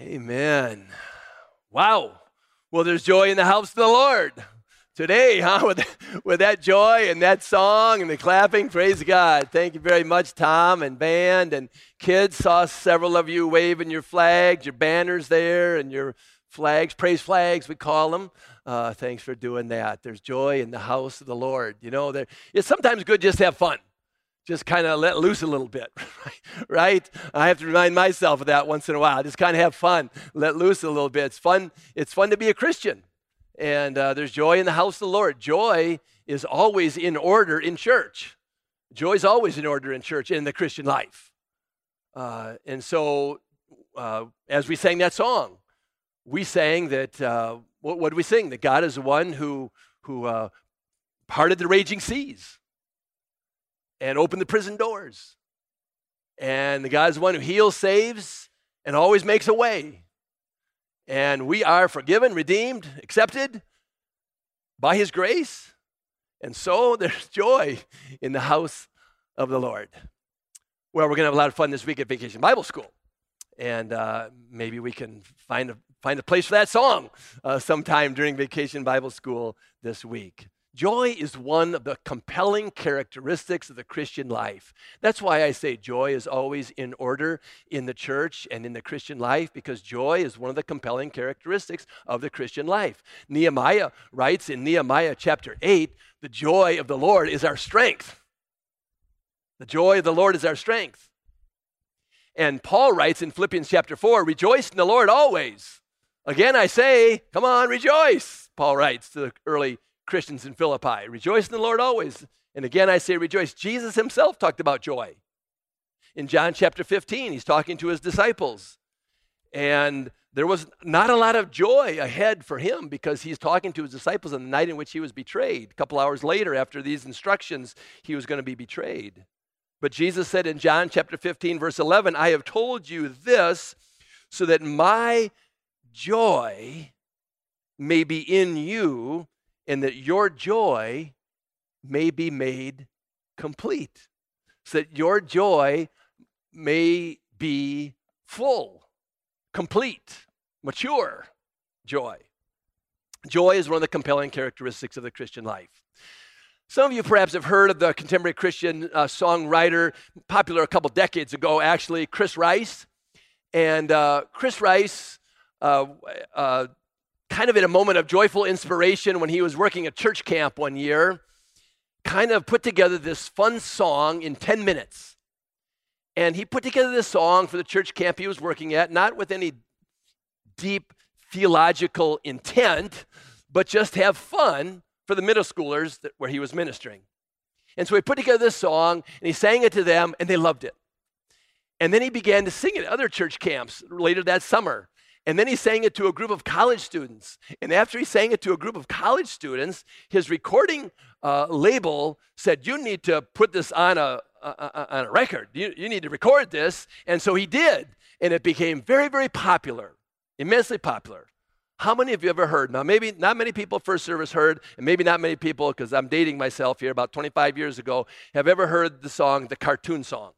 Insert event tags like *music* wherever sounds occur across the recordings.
Amen. Wow. Well, there's joy in the house of the Lord today, *laughs* huh? With, with that joy and that song and the clapping. Praise God. Thank you very much, Tom and band and kids. Saw several of you waving your flags, your banners there, and your flags, praise flags, we call them. Uh, thanks for doing that. There's joy in the house of the Lord. You know, there, it's sometimes good just to have fun just kind of let loose a little bit, *laughs* right? I have to remind myself of that once in a while. Just kind of have fun, let loose a little bit. It's fun. It's fun to be a Christian, and uh, there's joy in the house of the Lord. Joy is always in order in church. Joy is always in order in church in the Christian life. Uh, and so, uh, as we sang that song, we sang that. Uh, what, what did we sing? That God is the one who who uh, parted the raging seas and open the prison doors. And the God's the one who heals, saves, and always makes a way. And we are forgiven, redeemed, accepted by His grace. And so *laughs* there's joy in the house of the Lord. Well, we're going to have a lot of fun this week at Vacation Bible School. And uh, maybe we can find a, find a place for that song uh, sometime during Vacation Bible School this week. Joy is one of the compelling characteristics of the Christian life. That's why I say joy is always in order in the church and in the Christian life, because joy is one of the compelling characteristics of the Christian life. Nehemiah writes in Nehemiah chapter 8 the joy of the Lord is our strength. The joy of the Lord is our strength. And Paul writes in Philippians chapter 4 rejoice in the Lord always. Again, I say, come on, rejoice, Paul writes to the early Christians in Philippi. Rejoice in the Lord always. And again, I say rejoice. Jesus himself talked about joy. In John chapter 15, he's talking to his disciples. And there was not a lot of joy ahead for him because he's talking to his disciples on the night in which he was betrayed. A couple hours later, after these instructions, he was going to be betrayed. But Jesus said in John chapter 15, verse 11, I have told you this so that my joy may be in you and that your joy may be made complete, so that your joy may be full, complete, mature joy. Joy is one of the compelling characteristics of the Christian life. Some of you perhaps have heard of the contemporary Christian uh, songwriter, popular a couple decades ago, actually, Chris Rice. And uh, Chris Rice uh, uh kind of in a moment of joyful inspiration when he was working at church camp one year, kind of put together this fun song in 10 minutes. And he put together this song for the church camp he was working at, not with any deep theological intent, but just have fun for the middle schoolers that, where he was ministering. And so he put together this song and he sang it to them, and they loved it. And then he began to sing it at other church camps later that summer. And then he sang it to a group of college students. And after he sang it to a group of college students, his recording uh, label said, You need to put this on a, on a record. You, you need to record this. And so he did. And it became very, very popular, immensely popular. How many of you ever heard? Now, maybe not many people first service heard, and maybe not many people, because I'm dating myself here about 25 years ago, have ever heard the song, the cartoon song.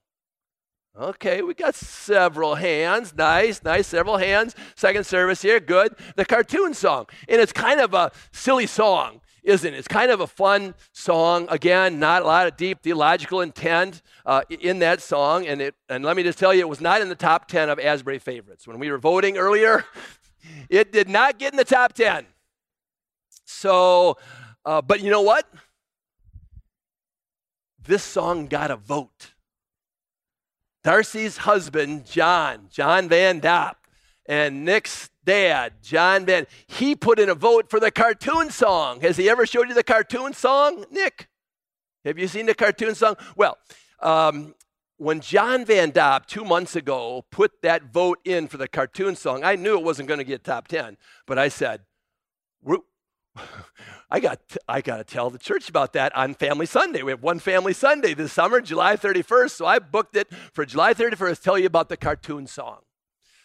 Okay, we got several hands. Nice, nice, several hands. Second service here, good. The cartoon song. And it's kind of a silly song, isn't it? It's kind of a fun song. Again, not a lot of deep theological intent uh, in that song. And, it, and let me just tell you, it was not in the top 10 of Asbury favorites. When we were voting earlier, *laughs* it did not get in the top 10. So, uh, but you know what? This song got a vote. Darcy's husband, John, John Van Dop, and Nick's dad, John Van, he put in a vote for the cartoon song. Has he ever showed you the cartoon song, Nick? Have you seen the cartoon song? Well, um, when John Van Dop two months ago put that vote in for the cartoon song, I knew it wasn't going to get top 10, but I said, *laughs* I got I got to tell the church about that on Family Sunday. We have one Family Sunday this summer, July 31st. So I booked it for July 31st. Tell you about the cartoon song.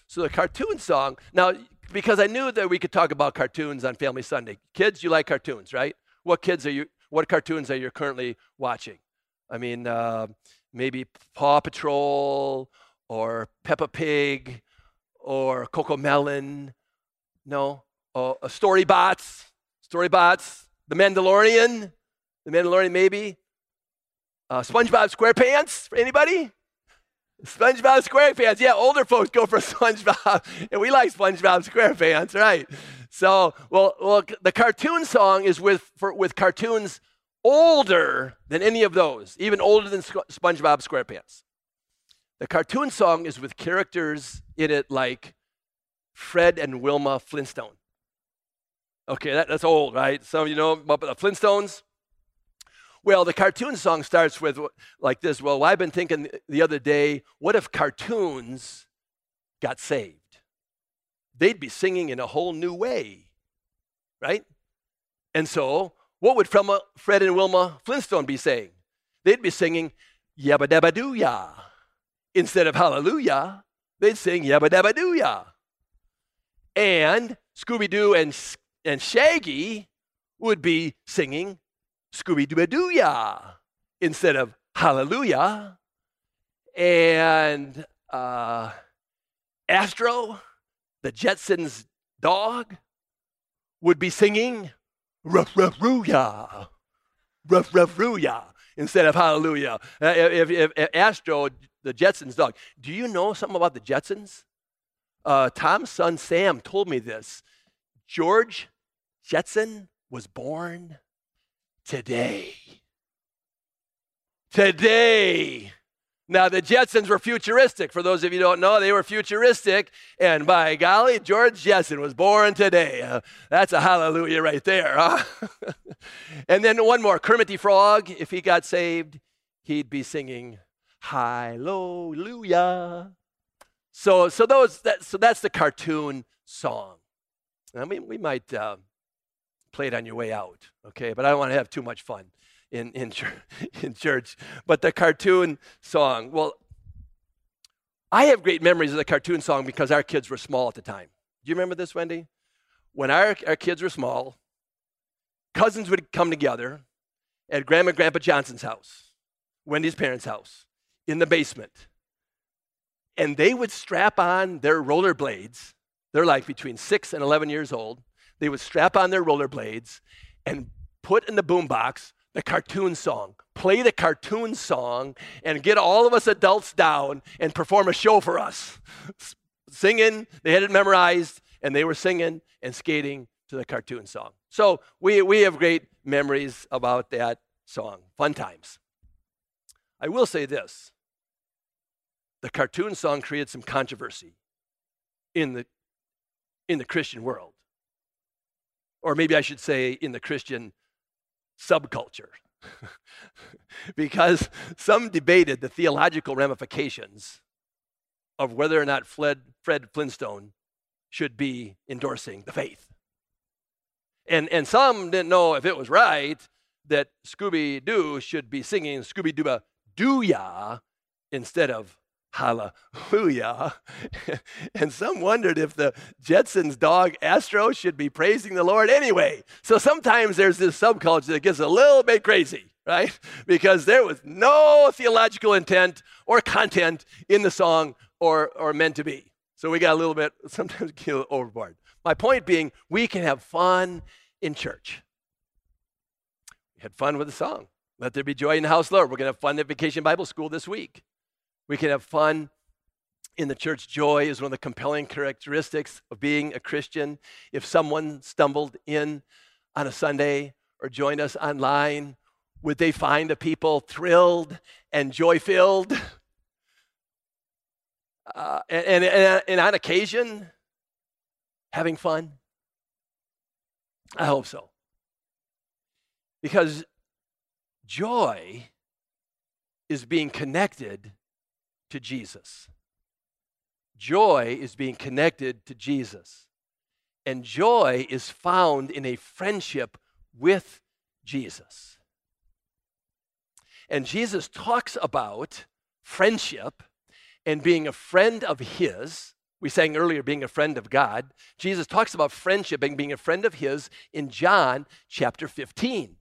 So the cartoon song now because I knew that we could talk about cartoons on Family Sunday. Kids, you like cartoons, right? What kids are you? What cartoons are you currently watching? I mean, uh, maybe Paw Patrol or Peppa Pig or CoComelon. No, uh, Storybots, Storybots, The Mandalorian, The Mandalorian maybe. Uh, SpongeBob SquarePants, for anybody? SpongeBob SquarePants. Yeah, older folks go for *laughs* SpongeBob, and we like SpongeBob SquarePants, right? So, well, well, the cartoon song is with for, with cartoons older than any of those, even older than SpongeBob SquarePants. The cartoon song is with characters in it like Fred and Wilma Flintstone. Okay, that, that's old, right? Some of you know about the Flintstones. Well, the cartoon song starts with like this. Well, I've been thinking the other day, what if cartoons got saved? They'd be singing in a whole new way, right? And so, what would Fred and Wilma Flintstone be saying? They'd be singing Yabba Dabba Doo Ya. Instead of Hallelujah, they'd sing Yabba Dabba Doo Ya. And Scooby Doo and, and Shaggy would be singing Scooby Doo Doo Ya instead of Hallelujah. And uh, Astro, the Jetsons dog, would be singing Ruff Ruff Roo-ya, Ruff Ruff Roo-ya instead of Hallelujah. Uh, if, if, if, Astro, the Jetsons dog, do you know something about the Jetsons? Uh, Tom's son Sam told me this. George Jetson was born today. Today. Now, the Jetsons were futuristic. For those of you don't know, they were futuristic. And by golly, George Jetson was born today. Uh, that's a hallelujah right there. Huh? *laughs* and then one more Kermit the Frog, if he got saved, he'd be singing Hallelujah. So, so, those, that, so that's the cartoon song. I mean, we might uh, play it on your way out, okay? But I don't want to have too much fun in, in, *laughs* in church. But the cartoon song, well, I have great memories of the cartoon song because our kids were small at the time. Do you remember this, Wendy? When our, our kids were small, cousins would come together at Grandma and Grandpa Johnson's house, Wendy's parents' house, in the basement. And they would strap on their rollerblades. They're like between six and 11 years old they would strap on their rollerblades and put in the boombox the cartoon song, play the cartoon song, and get all of us adults down and perform a show for us. Singing, they had it memorized, and they were singing and skating to the cartoon song. So we, we have great memories about that song. Fun times. I will say this the cartoon song created some controversy in the, in the Christian world or maybe I should say in the Christian subculture. *laughs* because some debated the theological ramifications of whether or not Fred, Fred Flintstone should be endorsing the faith. And, and some didn't know if it was right that Scooby Doo should be singing Scooby Dooba Doo Ya instead of Hallelujah. *laughs* and some wondered if the Jetsons dog Astro should be praising the Lord anyway. So sometimes there's this subculture that gets a little bit crazy, right? *laughs* Because there was no theological intent or content in the song or, or meant to be. So we got a little bit, *laughs* sometimes get a little overboard. My point being, we can have fun in church. We had fun with the song. Let there be joy in the house, Lord. We're going to have fun at Vacation Bible School this week. We can have fun in the church. Joy is one of the compelling characteristics of being a Christian. If someone stumbled in on a Sunday or joined us online, would they find the people thrilled and joy filled? Uh, and, and, and on occasion, having fun? I hope so. Because joy is being connected to Jesus. Joy is being connected to Jesus. And joy is found in a friendship with Jesus. And Jesus talks about friendship and being a friend of His. We sang earlier, being a friend of God. Jesus talks about friendship and being a friend of His in John chapter 15.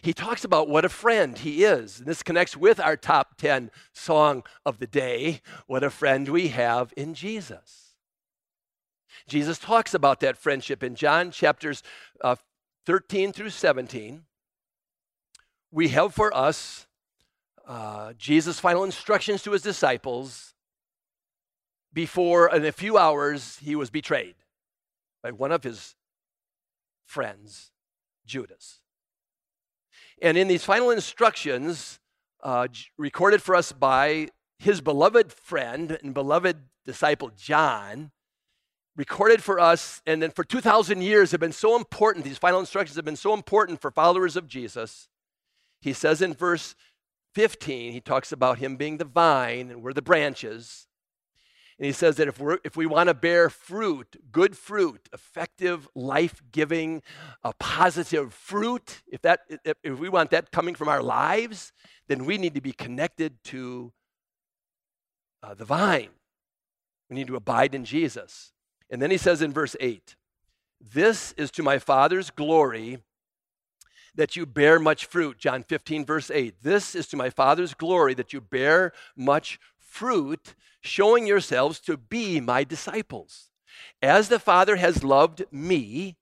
He talks about what a friend he is. And this connects with our top 10 song of the day What a Friend We Have in Jesus. Jesus talks about that friendship in John chapters uh, 13 through 17. We have for us uh, Jesus' final instructions to his disciples before, in a few hours, he was betrayed by one of his friends, Judas. And in these final instructions, uh, recorded for us by his beloved friend and beloved disciple John, recorded for us, and then for 2,000 years have been so important. These final instructions have been so important for followers of Jesus. He says in verse 15, he talks about him being the vine and we're the branches. And he says that if, we're, if we want to bear fruit, good fruit, effective, life giving, uh, positive fruit, if, that, if, if we want that coming from our lives, then we need to be connected to uh, the vine. We need to abide in Jesus. And then he says in verse 8, This is to my Father's glory that you bear much fruit. John 15, verse 8. This is to my Father's glory that you bear much fruit, showing yourselves to be my disciples. As the Father has loved me,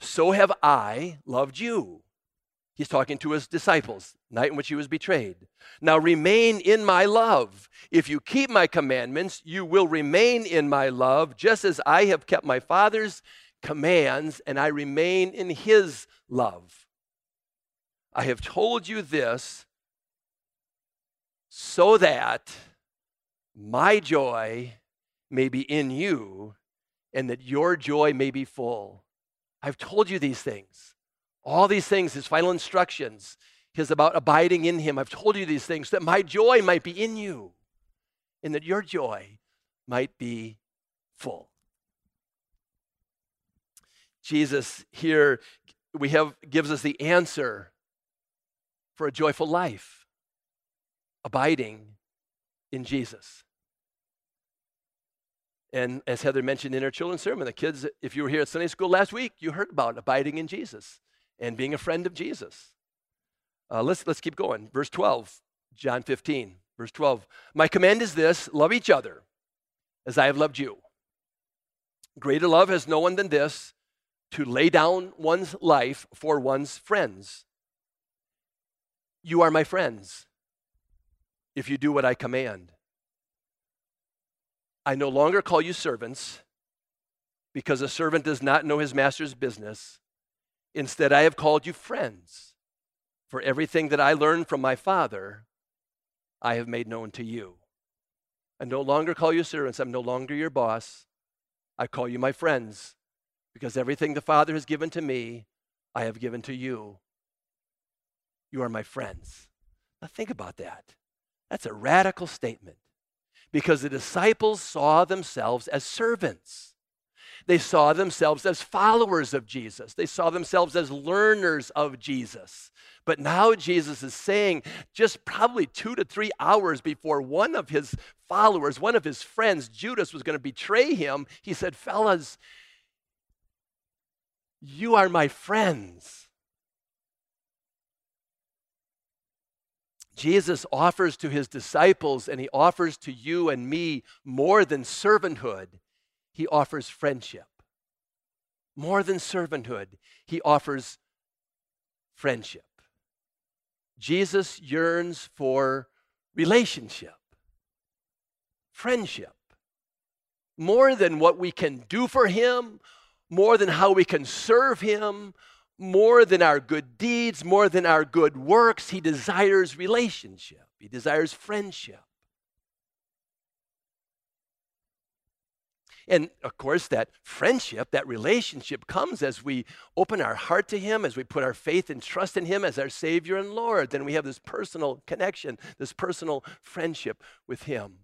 so have I loved you. He's talking to his disciples, night in which he was betrayed. Now remain in my love. If you keep my commandments, you will remain in my love, just as I have kept my Father's commands and I remain in his love. I have told you this so that my joy may be in you and that your joy may be full. I've told you these things. All these things, his final instructions, his about abiding in him. I've told you these things that my joy might be in you and that your joy might be full. Jesus here we have gives us the answer for a joyful life abiding in Jesus. And as Heather mentioned in her children's sermon, the kids, if you were here at Sunday school last week, you heard about abiding in Jesus and being a friend of Jesus. Uh, let's, let's keep going. Verse 12, John 15, verse 12. My command is this love each other as I have loved you. Greater love has no one than this to lay down one's life for one's friends. You are my friends if you do what I command. I no longer call you servants because a servant does not know his master's business. Instead, I have called you friends. For everything that I learned from my Father, I have made known to you. I no longer call you servants. I'm no longer your boss. I call you my friends because everything the Father has given to me, I have given to you. You are my friends. Now, think about that. That's a radical statement because the disciples saw themselves as servants. They saw themselves as followers of Jesus. They saw themselves as learners of Jesus. But now Jesus is saying, just probably two to three hours before one of his followers, one of his friends, Judas, was going to betray him, he said, Fellas, you are my friends. Jesus offers to his disciples and he offers to you and me more than servanthood, he offers friendship. More than servanthood, he offers friendship. Jesus yearns for relationship, friendship. More than what we can do for him, more than how we can serve him, more than our good deeds, more than our good works. He desires relationship, he desires friendship. And of course, that friendship, that relationship comes as we open our heart to Him, as we put our faith and trust in Him as our Savior and Lord. Then we have this personal connection, this personal friendship with Him.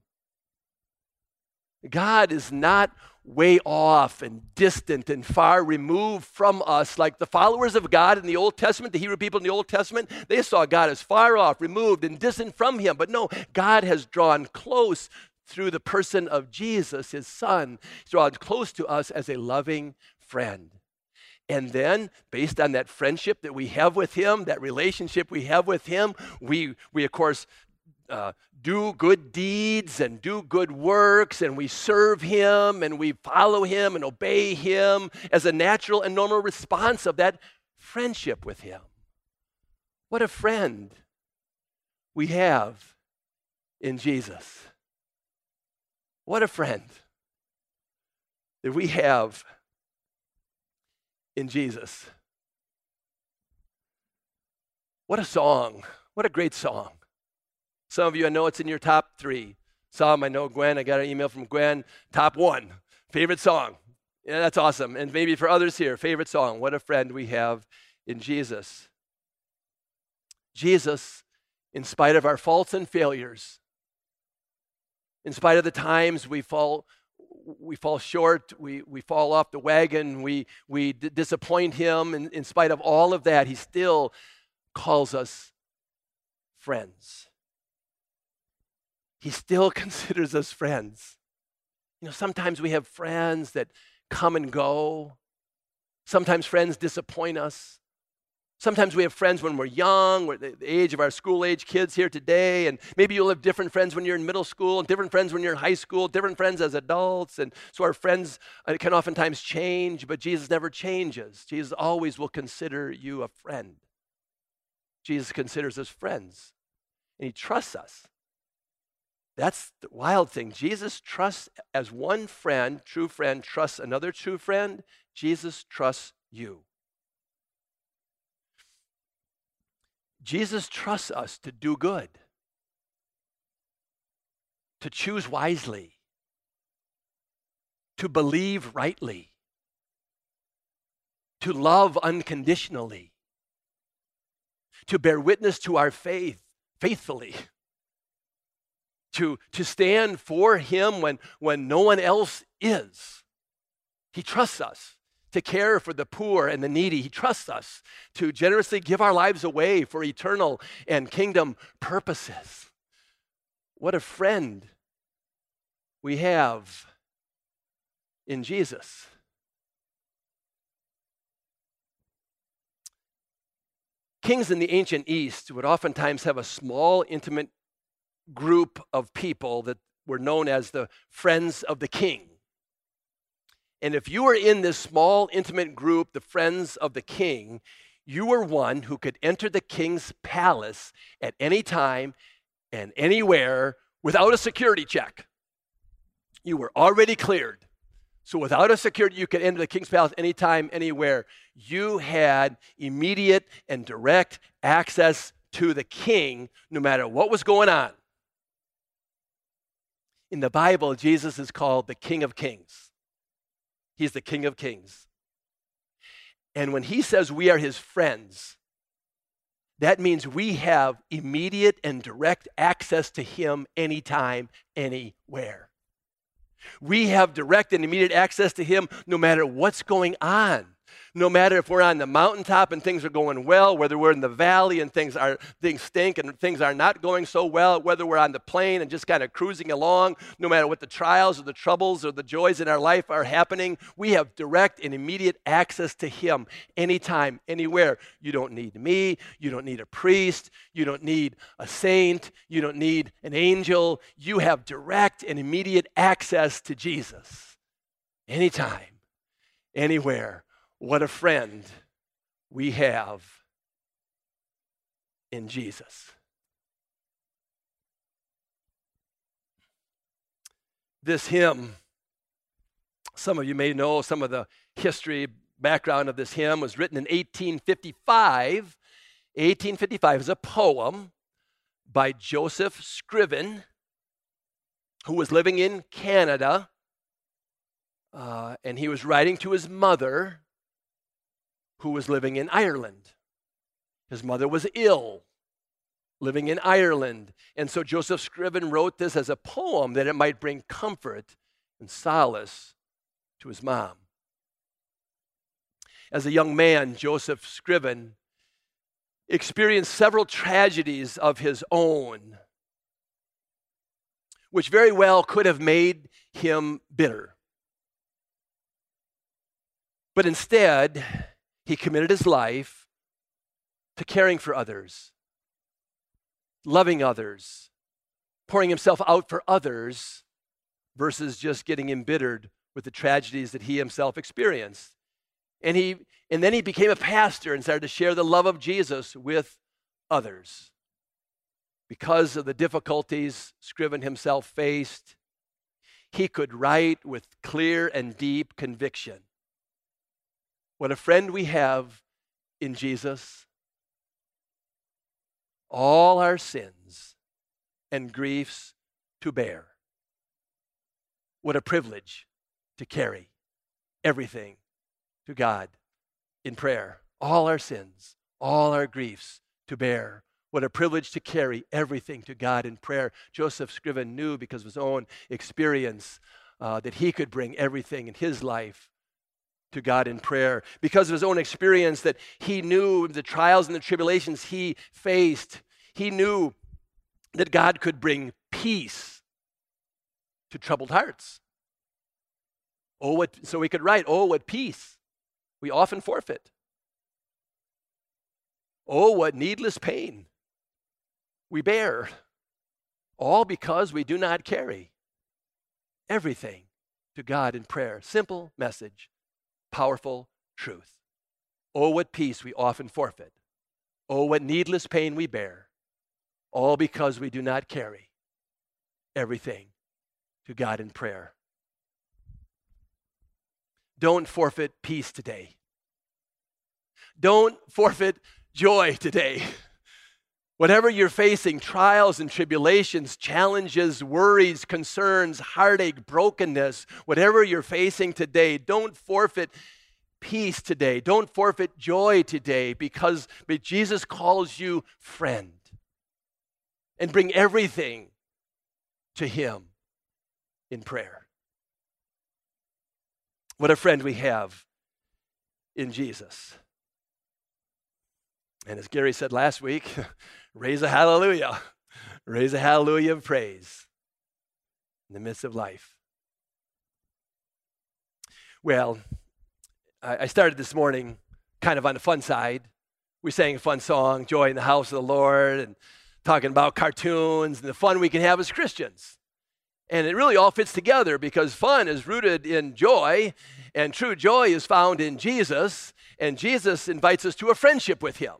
God is not way off and distant and far removed from us like the followers of God in the Old Testament, the Hebrew people in the Old Testament. They saw God as far off, removed, and distant from Him. But no, God has drawn close through the person of Jesus, His Son. He's drawn close to us as a loving friend. And then, based on that friendship that we have with Him, that relationship we have with Him, we, we of course, uh, do good deeds and do good works, and we serve Him and we follow Him and obey Him as a natural and normal response of that friendship with Him. What a friend we have in Jesus. What a friend that we have in Jesus. What a song. What a great song. Some of you, I know it's in your top three. Some, I know Gwen, I got an email from Gwen, top one, favorite song. Yeah, that's awesome. And maybe for others here, favorite song. What a friend we have in Jesus. Jesus, in spite of our faults and failures, in spite of the times we fall we fall short, we, we fall off the wagon, we, we d- disappoint him. In, in spite of all of that, he still calls us friends. He still *laughs* considers us friends. You know, sometimes we have friends that come and go. Sometimes friends disappoint us. Sometimes we have friends when we're young, we're the age of our school age kids here today, and maybe you'll have different friends when you're in middle school, and different friends when you're in high school, different friends as adults. And so our friends uh, can oftentimes change, but Jesus never changes. Jesus always will consider you a friend. Jesus considers us friends, and he trusts us. That's the wild thing. Jesus trusts, as one friend, true friend, trusts another true friend, Jesus trusts you. Jesus trusts us to do good, to choose wisely, to believe rightly, to love unconditionally, to bear witness to our faith faithfully, *laughs* to, to stand for Him when, when no one else is. He trusts us to care for the poor and the needy. He trusts us to generously give our lives away for eternal and kingdom purposes. What a friend we have in Jesus. Kings in the ancient East would oftentimes have a small, intimate group of people that were known as the friends of the king. And if you were in this small, intimate group, the friends of the king, you were one who could enter the king's palace at any time and anywhere without a security check. You were already cleared. So, without a security, you could enter the king's palace anytime, anywhere. You had immediate and direct access to the king no matter what was going on. In the Bible, Jesus is called the King of Kings. He's the King of Kings. And when he says we are his friends, that means we have immediate and direct access to him anytime, anywhere. We have direct and immediate access to him no matter what's going on no matter if we're on the mountaintop and things are going well, whether we're in the valley and things are things stink and things are not going so well, whether we're on the plane and just kind of cruising along, no matter what the trials or the troubles or the joys in our life are happening, we have direct and immediate access to him anytime, anywhere. You don't need me, you don't need a priest, you don't need a saint, you don't need an angel. You have direct and immediate access to Jesus anytime, anywhere what a friend we have in Jesus. This hymn, some of you may know some of the history background of this hymn was written in 1855. 1855 is a poem by Joseph Scriven, who was living in Canada, uh, and he was writing to his mother who was living in Ireland. His mother was ill, living in Ireland. And so Joseph Scriven wrote this as a poem that it might bring comfort and solace to his mom. As a young man, Joseph Scriven experienced several tragedies of his own, which very well could have made him bitter. But instead, he committed his life to caring for others, loving others, pouring himself out for others versus just getting embittered with the tragedies that he himself experienced. And, he, and then he became a pastor and started to share the love of Jesus with others. Because of the difficulties Scriven himself faced, he could write with clear and deep conviction. What a friend we have in Jesus. All our sins and griefs to bear. What a privilege to carry everything to God in prayer. All our sins, all our griefs to bear. What a privilege to carry everything to God in prayer. Joseph Scriven knew because of his own experience uh, that he could bring everything in his life to God in prayer. Because of his own experience, that he knew the trials and the tribulations he faced, he knew that God could bring peace to troubled hearts. Oh, what, so we could write, Oh, what peace we often forfeit. Oh, what needless pain we bear, all because we do not carry everything to God in prayer. Simple message, powerful truth. Oh, what peace we often forfeit. Oh, what needless pain we bear, all because we do not carry everything to God in prayer. Don't forfeit peace today. Don't forfeit joy today. *laughs* Whatever you're facing, trials and tribulations, challenges, worries, concerns, heartache, brokenness, whatever you're facing today, don't forfeit peace today. Don't forfeit joy today because Jesus calls you friend. And bring everything to Him in prayer. What a friend we have in Jesus. And as Gary said last week, *laughs* raise a hallelujah. *laughs* Raise a hallelujah of praise in the midst of life. Well, I started this morning kind of on the fun side. We sang a fun song, Joy in the House of the Lord, and talking about cartoons and the fun we can have as Christians. And it really all fits together because fun is rooted in joy, and true joy is found in Jesus, and Jesus invites us to a friendship with Him.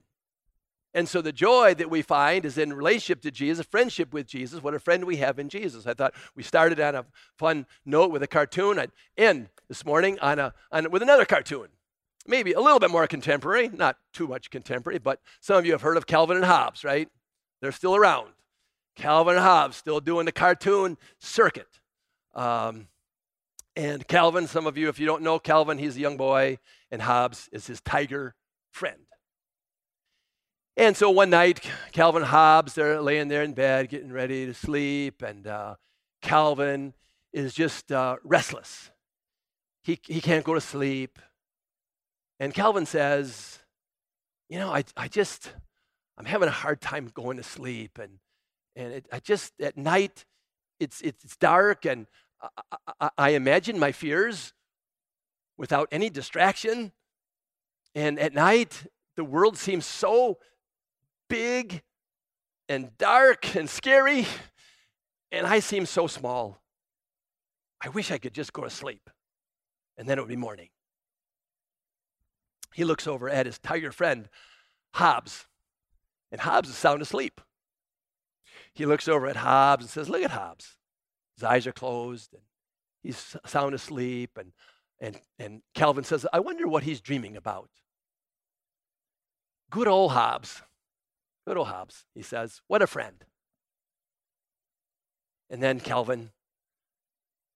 And so the joy that we find is in relationship to Jesus, friendship with Jesus, what a friend we have in Jesus. I thought we started on a fun note with a cartoon. I'd end this morning on a, on, with another cartoon. Maybe a little bit more contemporary, not too much contemporary, but some of you have heard of Calvin and Hobbes, right? They're still around. Calvin and Hobbes still doing the cartoon circuit. Um, and Calvin, some of you, if you don't know Calvin, he's a young boy, and Hobbes is his tiger friend. And so one night, Calvin Hobbes, they're laying there in bed, getting ready to sleep, and uh, Calvin is just uh, restless. He, he can't go to sleep. And Calvin says, You know, I, I just, I'm having a hard time going to sleep. And, and it, I just, at night, it's, it's dark, and I, I, I imagine my fears without any distraction. And at night, the world seems so big and dark and scary, and I seem so small. I wish I could just go to sleep, and then it would be morning. He looks over at his tiger friend, Hobbes, and Hobbes is sound asleep. He looks over at Hobbes and says, Look at Hobbes. His eyes are closed, and he's sound asleep. And, and, and Calvin says, I wonder what he's dreaming about. Good old Little Hobbes, he says, what a friend. And then Calvin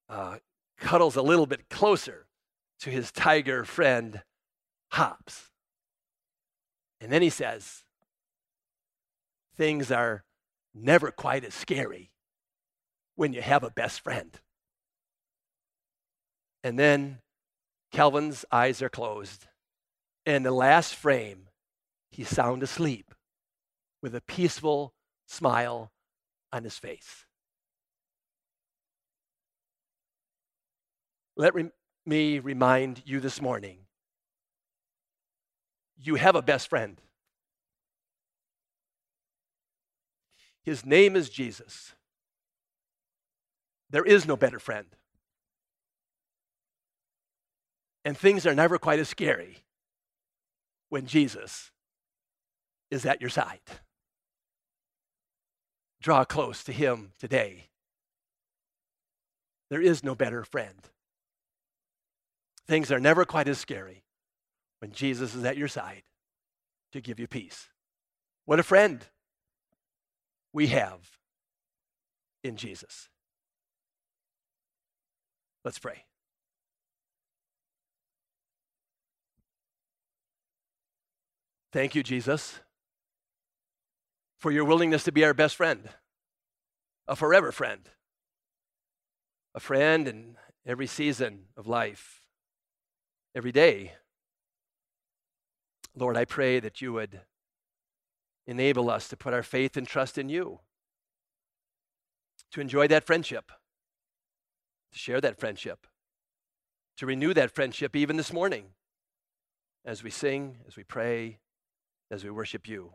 uh, cuddles a little bit closer to his tiger friend, Hobbes. And then he says, things are never quite as scary when you have a best friend. And then Calvin's eyes are closed. And the last frame, he's sound asleep with a peaceful smile on his face. Let re- me remind you this morning You have a best friend. His name is Jesus. There is no better friend. And things are never quite as scary when Jesus is at your side. Draw close to him today. There is no better friend. Things are never quite as scary when Jesus is at your side to give you peace. What a friend we have in Jesus. Let's pray. Thank you, Jesus, for your willingness to be our best friend, a forever friend, a friend in every season of life, every day. Lord, I pray that you would enable us to put our faith and trust in you, to enjoy that friendship, to share that friendship, to renew that friendship even this morning as we sing, as we pray, as we worship you.